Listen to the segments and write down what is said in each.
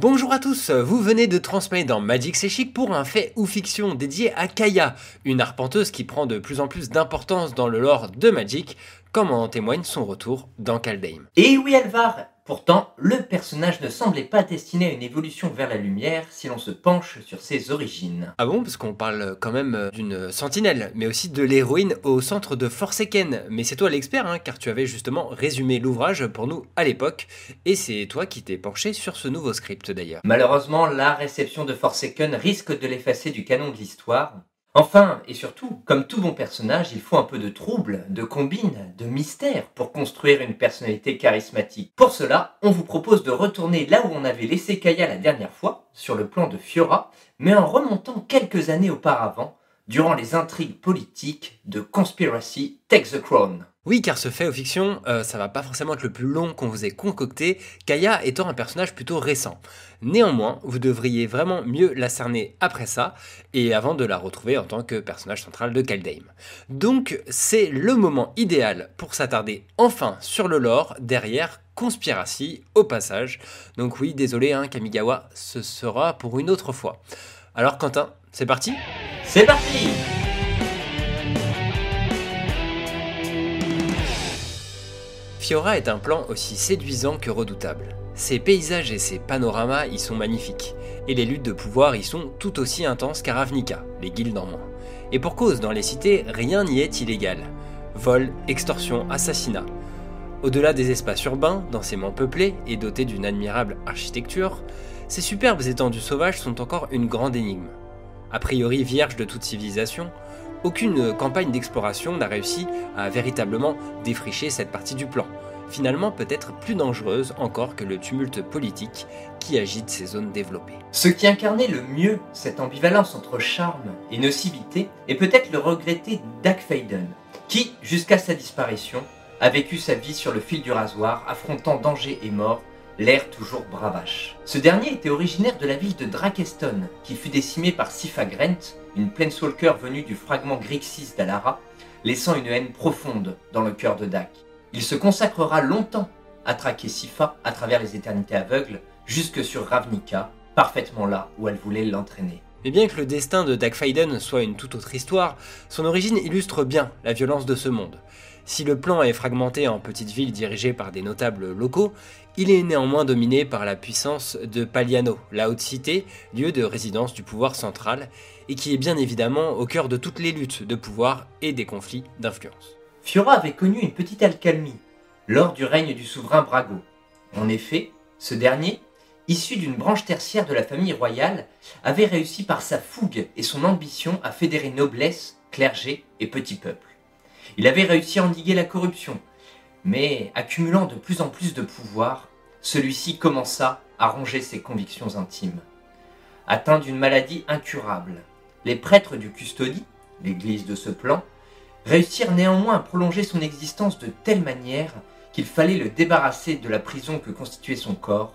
Bonjour à tous, vous venez de transmettre dans Magic C'est pour un fait ou fiction dédié à Kaya, une arpenteuse qui prend de plus en plus d'importance dans le lore de Magic, comme en témoigne son retour dans Kaldheim. Et oui Alvar, Pourtant, le personnage ne semblait pas destiné à une évolution vers la lumière si l'on se penche sur ses origines. Ah bon Parce qu'on parle quand même d'une sentinelle, mais aussi de l'héroïne au centre de Forsaken. Mais c'est toi l'expert, hein, car tu avais justement résumé l'ouvrage pour nous à l'époque, et c'est toi qui t'es penché sur ce nouveau script d'ailleurs. Malheureusement, la réception de Forsaken risque de l'effacer du canon de l'histoire, Enfin, et surtout, comme tout bon personnage, il faut un peu de trouble, de combine, de mystère pour construire une personnalité charismatique. Pour cela, on vous propose de retourner là où on avait laissé Kaya la dernière fois, sur le plan de Fiora, mais en remontant quelques années auparavant, durant les intrigues politiques de Conspiracy Take the Crown. Oui, car ce fait aux fiction, euh, ça va pas forcément être le plus long qu'on vous ait concocté, Kaya étant un personnage plutôt récent. Néanmoins, vous devriez vraiment mieux la cerner après ça, et avant de la retrouver en tant que personnage central de Kaldheim. Donc, c'est le moment idéal pour s'attarder enfin sur le lore derrière Conspiracy au passage. Donc oui, désolé hein, Kamigawa, ce sera pour une autre fois. Alors Quentin, c'est parti C'est parti Fiora est un plan aussi séduisant que redoutable. Ses paysages et ses panoramas y sont magnifiques, et les luttes de pouvoir y sont tout aussi intenses qu'à Ravnica, les guildes en moins. Et pour cause, dans les cités, rien n'y est illégal. Vol, extorsion, assassinat. Au-delà des espaces urbains, densément peuplés et dotés d'une admirable architecture, ces superbes étendues sauvages sont encore une grande énigme. A priori vierges de toute civilisation, aucune campagne d'exploration n'a réussi à véritablement défricher cette partie du plan, finalement peut-être plus dangereuse encore que le tumulte politique qui agite ces zones développées. Ce qui incarnait le mieux cette ambivalence entre charme et nocivité est peut-être le regretté Dak Faden, qui, jusqu'à sa disparition, a vécu sa vie sur le fil du rasoir, affrontant danger et mort, l'air toujours bravache. Ce dernier était originaire de la ville de Drakeston, qui fut décimée par Sifa Grant, une planeswalker venue du fragment Grixis d'Alara, laissant une haine profonde dans le cœur de Dak. Il se consacrera longtemps à traquer Sifa à travers les éternités aveugles, jusque sur Ravnica, parfaitement là où elle voulait l'entraîner. Mais bien que le destin de Dak Faiden soit une toute autre histoire, son origine illustre bien la violence de ce monde. Si le plan est fragmenté en petites villes dirigées par des notables locaux, il est néanmoins dominé par la puissance de Paliano, la haute cité, lieu de résidence du pouvoir central, et qui est bien évidemment au cœur de toutes les luttes de pouvoir et des conflits d'influence. Fiora avait connu une petite alcalmie lors du règne du souverain Brago. En effet, ce dernier, issu d'une branche tertiaire de la famille royale, avait réussi par sa fougue et son ambition à fédérer noblesse, clergé et petit peuple. Il avait réussi à endiguer la corruption, mais accumulant de plus en plus de pouvoir, celui-ci commença à ronger ses convictions intimes. Atteint d'une maladie incurable, les prêtres du custodie, l'église de ce plan, réussirent néanmoins à prolonger son existence de telle manière qu'il fallait le débarrasser de la prison que constituait son corps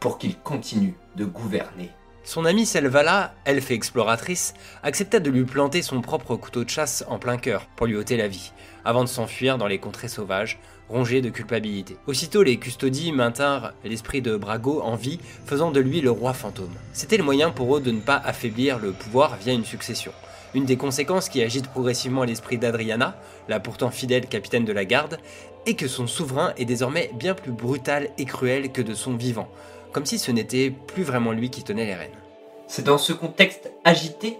pour qu'il continue de gouverner. Son amie Selvala, elfe exploratrice, accepta de lui planter son propre couteau de chasse en plein cœur pour lui ôter la vie, avant de s'enfuir dans les contrées sauvages, rongé de culpabilité. Aussitôt, les custodies maintinrent l'esprit de Brago en vie, faisant de lui le roi fantôme. C'était le moyen pour eux de ne pas affaiblir le pouvoir via une succession. Une des conséquences qui agite progressivement l'esprit d'Adriana, la pourtant fidèle capitaine de la garde, est que son souverain est désormais bien plus brutal et cruel que de son vivant, comme si ce n'était plus vraiment lui qui tenait les rênes. C'est dans ce contexte agité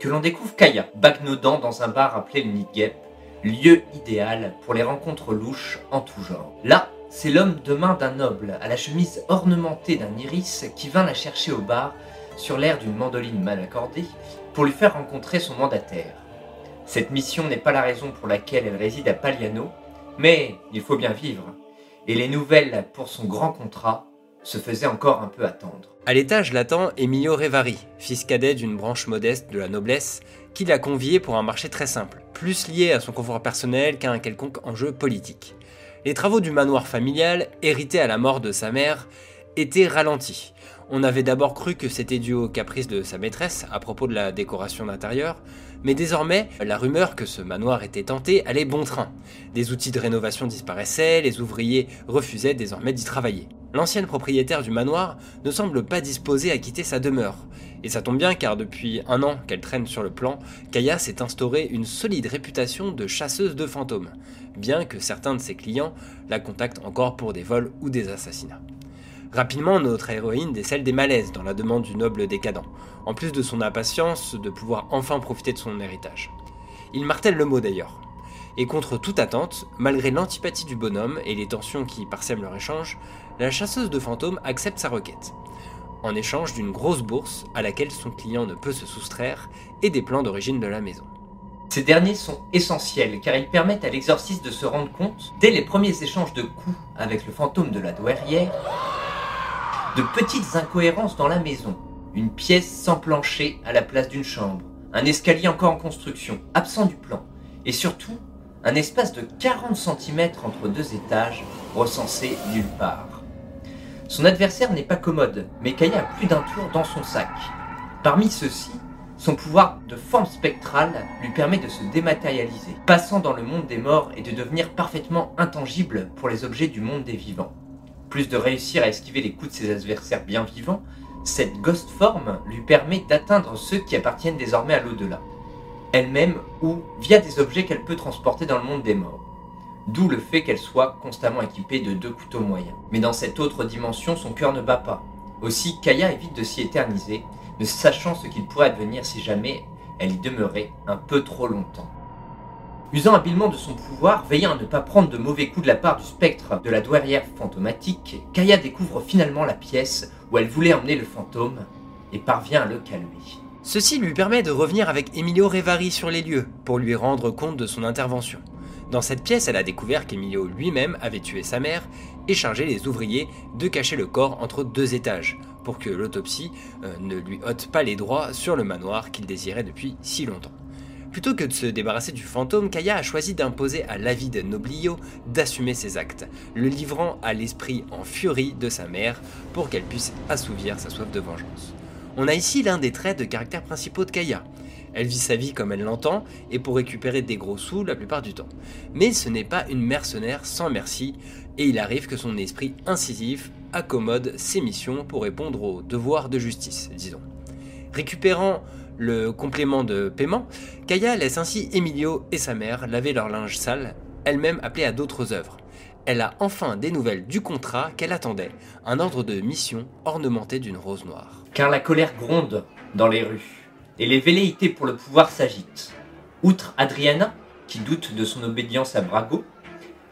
que l'on découvre Kaya, bagnodant dans un bar appelé le lieu idéal pour les rencontres louches en tout genre. Là, c'est l'homme de main d'un noble, à la chemise ornementée d'un iris, qui vint la chercher au bar, sur l'air d'une mandoline mal accordée, pour lui faire rencontrer son mandataire. Cette mission n'est pas la raison pour laquelle elle réside à Paliano, mais il faut bien vivre, et les nouvelles pour son grand contrat se faisaient encore un peu attendre. À l'étage l'attend Emilio Revari, fils cadet d'une branche modeste de la noblesse, qui l'a convié pour un marché très simple, plus lié à son confort personnel qu'à un quelconque enjeu politique. Les travaux du manoir familial, hérité à la mort de sa mère, étaient ralentis. On avait d'abord cru que c'était dû au caprice de sa maîtresse à propos de la décoration d'intérieur, mais désormais, la rumeur que ce manoir était tenté allait bon train. Des outils de rénovation disparaissaient, les ouvriers refusaient désormais d'y travailler. L'ancienne propriétaire du manoir ne semble pas disposée à quitter sa demeure. Et ça tombe bien car depuis un an qu'elle traîne sur le plan, Kaya s'est instaurée une solide réputation de chasseuse de fantômes, bien que certains de ses clients la contactent encore pour des vols ou des assassinats. Rapidement, notre héroïne décèle des malaises dans la demande du noble décadent, en plus de son impatience de pouvoir enfin profiter de son héritage. Il martèle le mot d'ailleurs. Et contre toute attente, malgré l'antipathie du bonhomme et les tensions qui parsèment leur échange, la chasseuse de fantômes accepte sa requête, en échange d'une grosse bourse à laquelle son client ne peut se soustraire et des plans d'origine de la maison. Ces derniers sont essentiels car ils permettent à l'exorciste de se rendre compte, dès les premiers échanges de coups avec le fantôme de la douairière, de petites incohérences dans la maison. Une pièce sans plancher à la place d'une chambre, un escalier encore en construction, absent du plan, et surtout un espace de 40 cm entre deux étages, recensé nulle part. Son adversaire n'est pas commode, mais Kaya a plus d'un tour dans son sac. Parmi ceux-ci, son pouvoir de forme spectrale lui permet de se dématérialiser, passant dans le monde des morts et de devenir parfaitement intangible pour les objets du monde des vivants plus de réussir à esquiver les coups de ses adversaires bien vivants, cette ghost form lui permet d'atteindre ceux qui appartiennent désormais à l'au-delà, elle-même ou via des objets qu'elle peut transporter dans le monde des morts. D'où le fait qu'elle soit constamment équipée de deux couteaux moyens. Mais dans cette autre dimension, son cœur ne bat pas. Aussi, Kaya évite de s'y éterniser, ne sachant ce qu'il pourrait advenir si jamais elle y demeurait un peu trop longtemps. Usant habilement de son pouvoir, veillant à ne pas prendre de mauvais coups de la part du spectre de la douairière fantomatique, Kaya découvre finalement la pièce où elle voulait emmener le fantôme et parvient à le calmer. Ceci lui permet de revenir avec Emilio Revari sur les lieux pour lui rendre compte de son intervention. Dans cette pièce, elle a découvert qu'Emilio lui-même avait tué sa mère et chargé les ouvriers de cacher le corps entre deux étages pour que l'autopsie euh, ne lui ôte pas les droits sur le manoir qu'il désirait depuis si longtemps. Plutôt que de se débarrasser du fantôme, Kaya a choisi d'imposer à l'avide Noblio d'assumer ses actes, le livrant à l'esprit en furie de sa mère pour qu'elle puisse assouvir sa soif de vengeance. On a ici l'un des traits de caractère principaux de Kaya. Elle vit sa vie comme elle l'entend et pour récupérer des gros sous la plupart du temps. Mais ce n'est pas une mercenaire sans merci et il arrive que son esprit incisif accommode ses missions pour répondre aux devoirs de justice, disons. Récupérant le complément de paiement, Kaya laisse ainsi Emilio et sa mère laver leur linge sale, elle-même appelée à d'autres œuvres. Elle a enfin des nouvelles du contrat qu'elle attendait, un ordre de mission ornementé d'une rose noire. Car la colère gronde dans les rues, et les velléités pour le pouvoir s'agitent. Outre Adriana, qui doute de son obédience à Brago,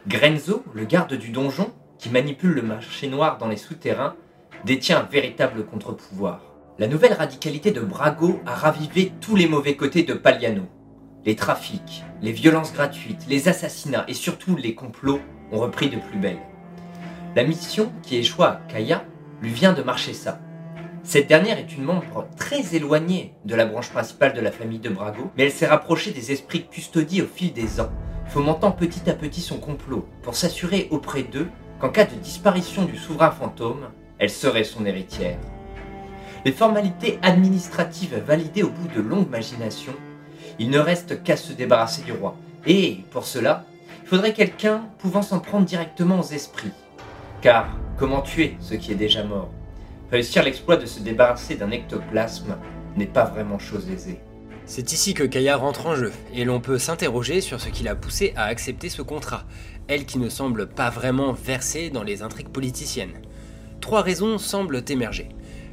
Grenzo, le garde du donjon, qui manipule le marché noir dans les souterrains, détient un véritable contre-pouvoir. La nouvelle radicalité de Brago a ravivé tous les mauvais côtés de Pagliano. Les trafics, les violences gratuites, les assassinats et surtout les complots ont repris de plus belle. La mission qui échoua à Kaya lui vient de marcher ça. Cette dernière est une membre très éloignée de la branche principale de la famille de Brago, mais elle s'est rapprochée des esprits custodiés au fil des ans, fomentant petit à petit son complot pour s'assurer auprès d'eux qu'en cas de disparition du souverain fantôme, elle serait son héritière. Les formalités administratives validées au bout de longues machinations, il ne reste qu'à se débarrasser du roi. Et pour cela, il faudrait quelqu'un pouvant s'en prendre directement aux esprits. Car comment tuer ce qui est déjà mort? Réussir l'exploit de se débarrasser d'un ectoplasme n'est pas vraiment chose aisée. C'est ici que Kaya rentre en jeu, et l'on peut s'interroger sur ce qui l'a poussé à accepter ce contrat, elle qui ne semble pas vraiment versée dans les intrigues politiciennes. Trois raisons semblent émerger.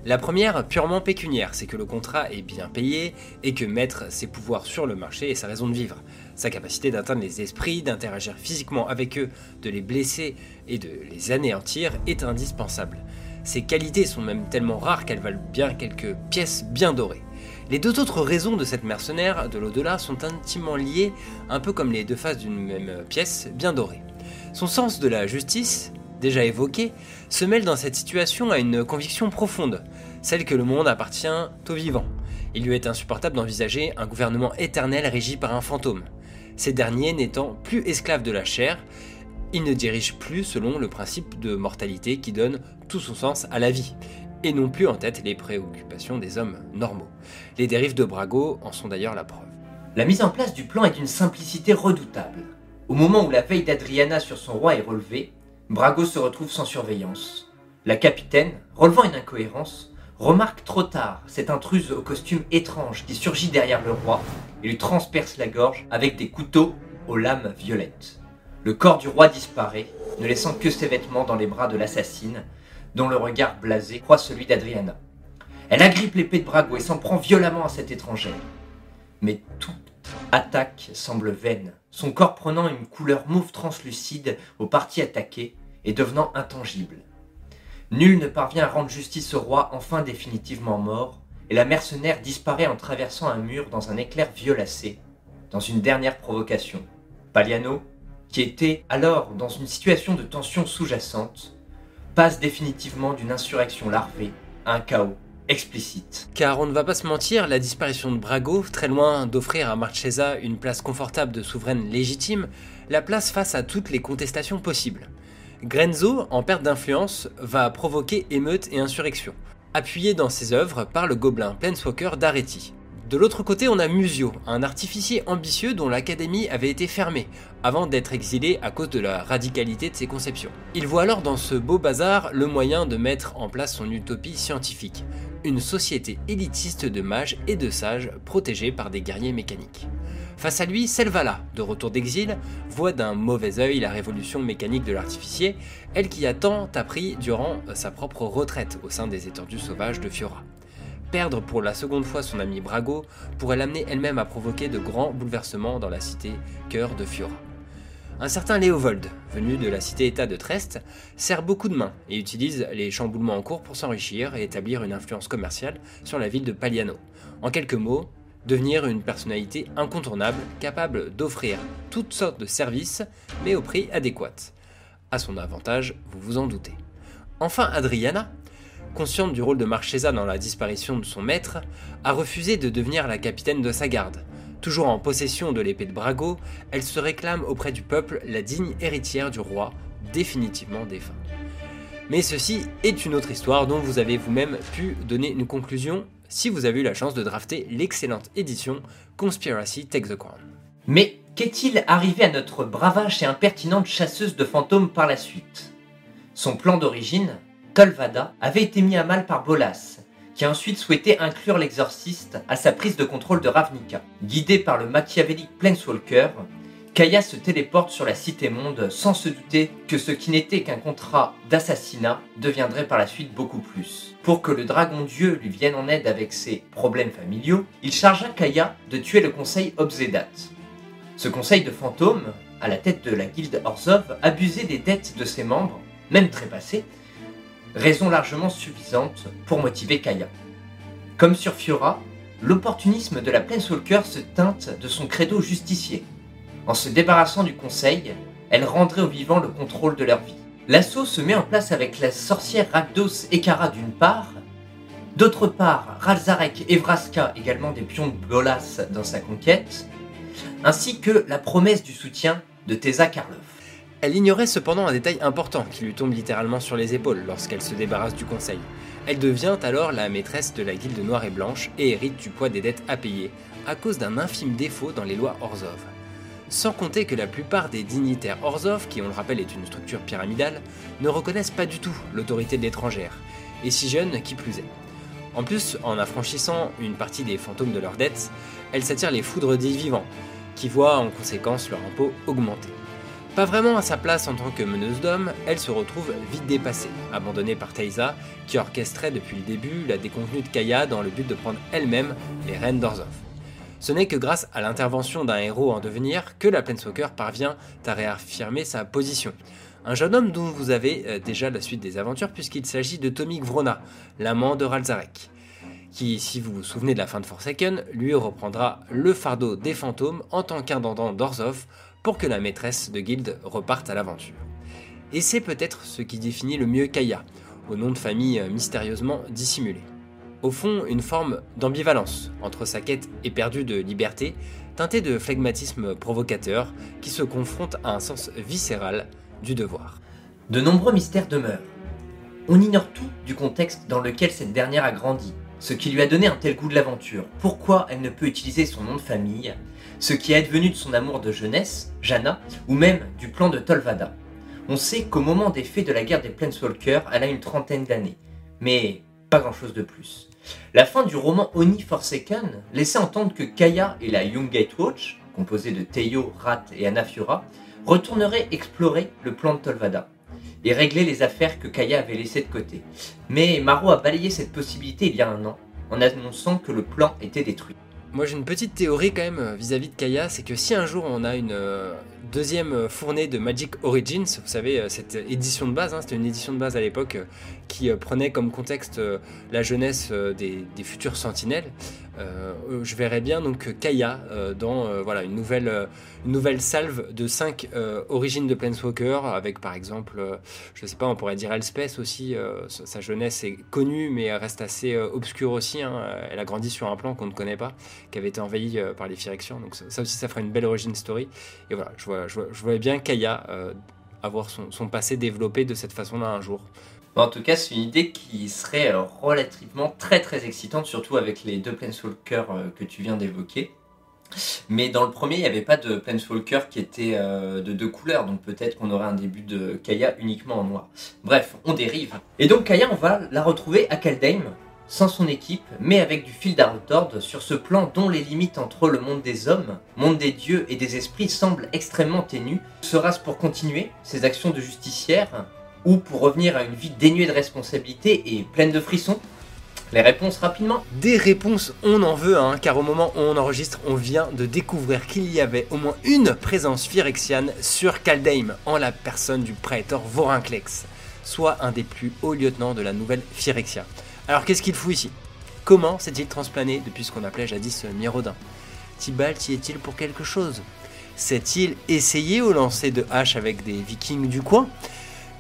La première, purement pécuniaire, c'est que le contrat est bien payé et que mettre ses pouvoirs sur le marché est sa raison de vivre. Sa capacité d'atteindre les esprits, d'interagir physiquement avec eux, de les blesser et de les anéantir est indispensable. Ces qualités sont même tellement rares qu'elles valent bien quelques pièces bien dorées. Les deux autres raisons de cette mercenaire de l'au-delà sont intimement liées, un peu comme les deux faces d'une même pièce bien dorée. Son sens de la justice, déjà évoqué, se mêle dans cette situation à une conviction profonde, celle que le monde appartient aux vivants. Il lui est insupportable d'envisager un gouvernement éternel régi par un fantôme. Ces derniers n'étant plus esclaves de la chair, ils ne dirigent plus selon le principe de mortalité qui donne tout son sens à la vie. et non plus en tête les préoccupations des hommes normaux. Les dérives de Brago en sont d'ailleurs la preuve. La mise en place du plan est d'une simplicité redoutable. Au moment où la veille d'Adriana sur son roi est relevée, Brago se retrouve sans surveillance. La capitaine, relevant une incohérence, remarque trop tard cette intruse au costume étrange qui surgit derrière le roi et lui transperce la gorge avec des couteaux aux lames violettes. Le corps du roi disparaît, ne laissant que ses vêtements dans les bras de l'assassine, dont le regard blasé croit celui d'Adriana. Elle agrippe l'épée de Brago et s'en prend violemment à cette étrangère. Mais toute attaque semble vaine, son corps prenant une couleur mauve translucide aux parties attaquées et devenant intangible. Nul ne parvient à rendre justice au roi enfin définitivement mort, et la mercenaire disparaît en traversant un mur dans un éclair violacé, dans une dernière provocation. Paliano, qui était alors dans une situation de tension sous-jacente, passe définitivement d'une insurrection larvée à un chaos explicite. Car on ne va pas se mentir, la disparition de Brago, très loin d'offrir à Marchesa une place confortable de souveraine légitime, la place face à toutes les contestations possibles. Grenzo, en perte d'influence, va provoquer émeutes et insurrections, appuyé dans ses œuvres par le gobelin Planeswalker d'Areti. De l'autre côté, on a Musio, un artificier ambitieux dont l'académie avait été fermée, avant d'être exilé à cause de la radicalité de ses conceptions. Il voit alors dans ce beau bazar le moyen de mettre en place son utopie scientifique, une société élitiste de mages et de sages protégés par des guerriers mécaniques. Face à lui, Selvala, de retour d'exil, voit d'un mauvais œil la révolution mécanique de l'artificier, elle qui a tant appris durant sa propre retraite au sein des étendues sauvages de Fiora. Perdre pour la seconde fois son ami Brago pourrait l'amener elle-même à provoquer de grands bouleversements dans la cité cœur de Fiora. Un certain Léovold, venu de la cité-État de Trest, sert beaucoup de mains et utilise les chamboulements en cours pour s'enrichir et établir une influence commerciale sur la ville de Paliano. En quelques mots, devenir une personnalité incontournable capable d'offrir toutes sortes de services mais au prix adéquat. À son avantage, vous vous en doutez. Enfin, Adriana, consciente du rôle de Marchesa dans la disparition de son maître, a refusé de devenir la capitaine de sa garde. Toujours en possession de l'épée de Brago, elle se réclame auprès du peuple la digne héritière du roi, définitivement défunt. Mais ceci est une autre histoire dont vous avez vous-même pu donner une conclusion si vous avez eu la chance de drafter l'excellente édition Conspiracy Take the Crown. Mais qu'est-il arrivé à notre bravache et impertinente chasseuse de fantômes par la suite? Son plan d'origine, Tolvada, avait été mis à mal par Bolas, qui a ensuite souhaité inclure l'exorciste à sa prise de contrôle de Ravnica. Guidé par le machiavélique Planeswalker, Kaya se téléporte sur la cité monde sans se douter que ce qui n'était qu'un contrat d'assassinat deviendrait par la suite beaucoup plus. Pour que le dragon dieu lui vienne en aide avec ses problèmes familiaux, il chargea Kaya de tuer le conseil Obzedat. Ce conseil de fantômes, à la tête de la guilde Orzov, abusait des dettes de ses membres, même trépassées, raison largement suffisante pour motiver Kaya. Comme sur Fiora, l'opportunisme de la Planeswalker se teinte de son credo justicier. En se débarrassant du conseil, elle rendrait aux vivants le contrôle de leur vie. L'assaut se met en place avec la sorcière Rakdos Ekara d'une part, d'autre part Ralzarek et Vraska, également des pions de Bolas dans sa conquête, ainsi que la promesse du soutien de Teza Karlov. Elle ignorait cependant un détail important qui lui tombe littéralement sur les épaules lorsqu'elle se débarrasse du conseil. Elle devient alors la maîtresse de la guilde noire et blanche et hérite du poids des dettes à payer à cause d'un infime défaut dans les lois Orzov. Sans compter que la plupart des dignitaires Orzov, qui on le rappelle est une structure pyramidale, ne reconnaissent pas du tout l'autorité de l'étrangère, et si jeune qui plus est. En plus, en affranchissant une partie des fantômes de leurs dettes, elle s'attire les foudres des vivants, qui voient en conséquence leur impôt augmenter. Pas vraiment à sa place en tant que meneuse d'hommes, elle se retrouve vite dépassée, abandonnée par Taisa, qui orchestrait depuis le début la déconvenue de Kaya dans le but de prendre elle-même les rênes d'Orzov. Ce n'est que grâce à l'intervention d'un héros en devenir que la Planeswalker parvient à réaffirmer sa position. Un jeune homme dont vous avez euh, déjà la suite des aventures puisqu'il s'agit de Tomik Vrona, l'amant de Ralzarek, qui, si vous vous souvenez de la fin de Forsaken, lui reprendra le fardeau des fantômes en tant qu'intendant d'Orzov pour que la maîtresse de guilde reparte à l'aventure. Et c'est peut-être ce qui définit le mieux Kaya, au nom de famille euh, mystérieusement dissimulé au fond une forme d'ambivalence entre sa quête éperdue de liberté, teintée de phlegmatisme provocateur, qui se confronte à un sens viscéral du devoir. De nombreux mystères demeurent. On ignore tout du contexte dans lequel cette dernière a grandi, ce qui lui a donné un tel goût de l'aventure, pourquoi elle ne peut utiliser son nom de famille, ce qui est devenu de son amour de jeunesse, Jana, ou même du plan de Tolvada. On sait qu'au moment des faits de la guerre des Planeswalkers, elle a une trentaine d'années, mais pas grand chose de plus. La fin du roman Oni Forsaken laissait entendre que Kaya et la Young Gate Watch, composée de Teio, Rat et Anafiora, retourneraient explorer le plan de Tolvada et régler les affaires que Kaya avait laissées de côté. Mais Maro a balayé cette possibilité il y a un an, en annonçant que le plan était détruit. Moi j'ai une petite théorie quand même euh, vis-à-vis de Kaya, c'est que si un jour on a une euh, deuxième euh, fournée de Magic Origins, vous savez, cette édition de base, hein, c'était une édition de base à l'époque qui prenait comme contexte la jeunesse des, des futurs sentinelles, euh, je verrais bien donc Kaya euh, dans euh, voilà une nouvelle une nouvelle salve de 5 origines de Planeswalker avec par exemple je sais pas on pourrait dire Elspeth aussi sa jeunesse est connue mais reste assez obscure aussi hein. elle a grandi sur un plan qu'on ne connaît pas qui avait été envahi par les Phyrexians donc ça, aussi ça ferait une belle origin story et voilà je vois je, voyais bien Kaya avoir son, son passé développé de cette façon là un jour en tout cas, c'est une idée qui serait relativement très très excitante, surtout avec les deux Planeswalkers euh, que tu viens d'évoquer. Mais dans le premier, il n'y avait pas de Planeswalker qui était euh, de deux couleurs, donc peut-être qu'on aurait un début de Kaya uniquement en noir. Bref, on dérive. Et donc Kaya, on va la retrouver à Kaldheim, sans son équipe, mais avec du fil d'Arutord sur ce plan dont les limites entre le monde des hommes, monde des dieux et des esprits semblent extrêmement ténues. Sera-ce pour continuer ses actions de justicière ou pour revenir à une vie dénuée de responsabilité et pleine de frissons les réponses rapidement. Des réponses, on en veut, hein, car au moment où on enregistre, on vient de découvrir qu'il y avait au moins une présence phyrexiane sur Kaldheim, en la personne du prêtre Vorinclex, soit un des plus hauts lieutenants de la nouvelle Phyrexia. Alors qu'est-ce qu'il fout ici? Comment s'est-il transplané depuis ce qu'on appelait jadis Mirodin Tibalt y est-il pour quelque chose? S'est-il essayé au lancer de hache avec des vikings du coin?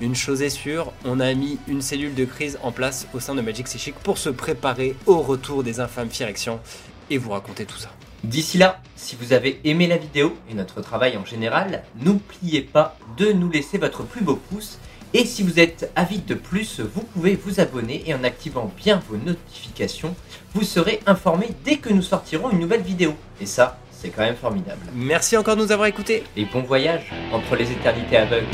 Une chose est sûre, on a mis une cellule de crise en place au sein de Magic Psychic pour se préparer au retour des infâmes Phyrexians et vous raconter tout ça. D'ici là, si vous avez aimé la vidéo et notre travail en général, n'oubliez pas de nous laisser votre plus beau pouce. Et si vous êtes avide de plus, vous pouvez vous abonner et en activant bien vos notifications, vous serez informé dès que nous sortirons une nouvelle vidéo. Et ça, c'est quand même formidable. Merci encore de nous avoir écoutés. Et bon voyage entre les éternités aveugles.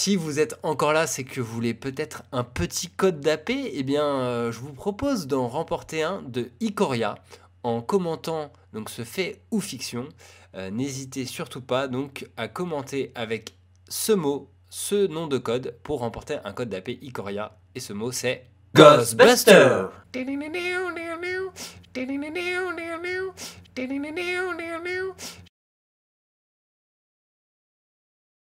Si vous êtes encore là, c'est que vous voulez peut-être un petit code d'AP, eh bien, euh, je vous propose d'en remporter un de Ikoria en commentant donc ce fait ou fiction. Euh, n'hésitez surtout pas donc à commenter avec ce mot, ce nom de code pour remporter un code d'AP Ikoria. Et ce mot c'est. Ghostbuster